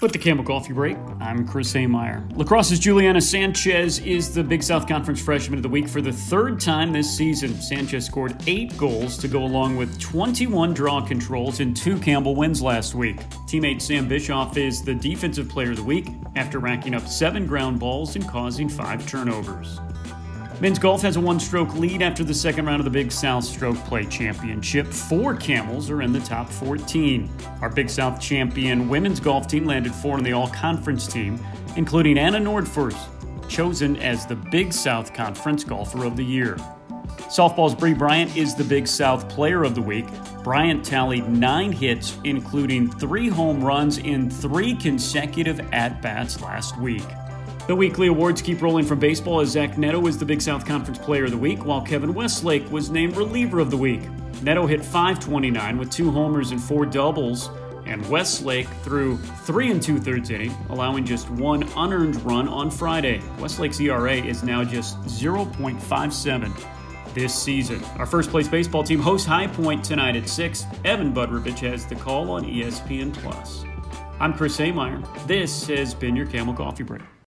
With the Camel Coffee Break, I'm Chris Ameyer. Lacrosse's Juliana Sanchez is the Big South Conference Freshman of the Week for the third time this season. Sanchez scored eight goals to go along with 21 draw controls and two Campbell wins last week. Teammate Sam Bischoff is the Defensive Player of the Week after racking up seven ground balls and causing five turnovers. Men's golf has a one stroke lead after the second round of the Big South Stroke Play Championship. Four camels are in the top 14. Our Big South champion women's golf team landed four in the all conference team, including Anna Nordfors, chosen as the Big South Conference Golfer of the Year. Softball's Bree Bryant is the Big South Player of the Week. Bryant tallied nine hits, including three home runs in three consecutive at bats last week. The weekly awards keep rolling from baseball as Zach Neto is the Big South Conference Player of the Week, while Kevin Westlake was named Reliever of the Week. Neto hit 529 with two homers and four doubles, and Westlake threw three and two thirds inning, allowing just one unearned run on Friday. Westlake's ERA is now just 0.57 this season. Our first place baseball team hosts High Point tonight at 6. Evan Budrovich has the call on ESPN Plus. I'm Chris Ameyer. This has been your Camel Coffee Break.